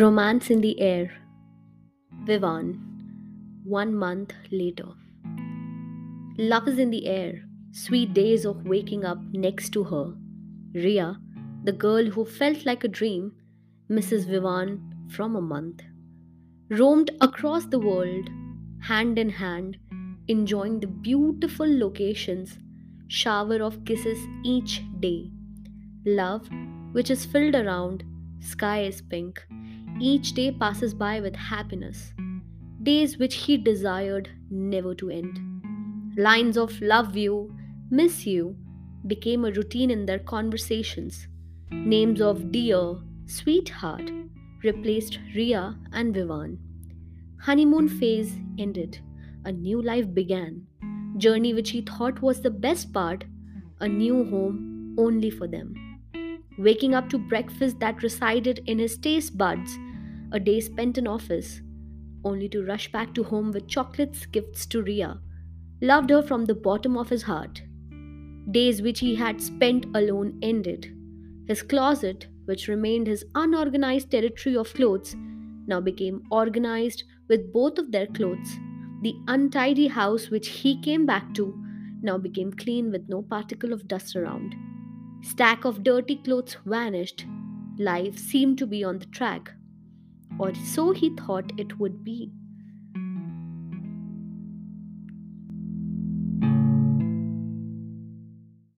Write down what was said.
Romance in the air. Vivan. One month later. Love is in the air. Sweet days of waking up next to her. Ria, the girl who felt like a dream, Mrs. Vivan from a month. Roamed across the world, hand in hand, enjoying the beautiful locations, shower of kisses each day. Love, which is filled around, sky is pink each day passes by with happiness, days which he desired never to end. Lines of love you, miss you became a routine in their conversations. Names of dear, sweetheart replaced Ria and Vivan. Honeymoon phase ended. A new life began. Journey which he thought was the best part, a new home only for them. Waking up to breakfast that resided in his taste buds a day spent in office, only to rush back to home with chocolates gifts to Ria. Loved her from the bottom of his heart. Days which he had spent alone ended. His closet, which remained his unorganized territory of clothes, now became organized with both of their clothes. The untidy house which he came back to now became clean with no particle of dust around. Stack of dirty clothes vanished. Life seemed to be on the track or so he thought it would be.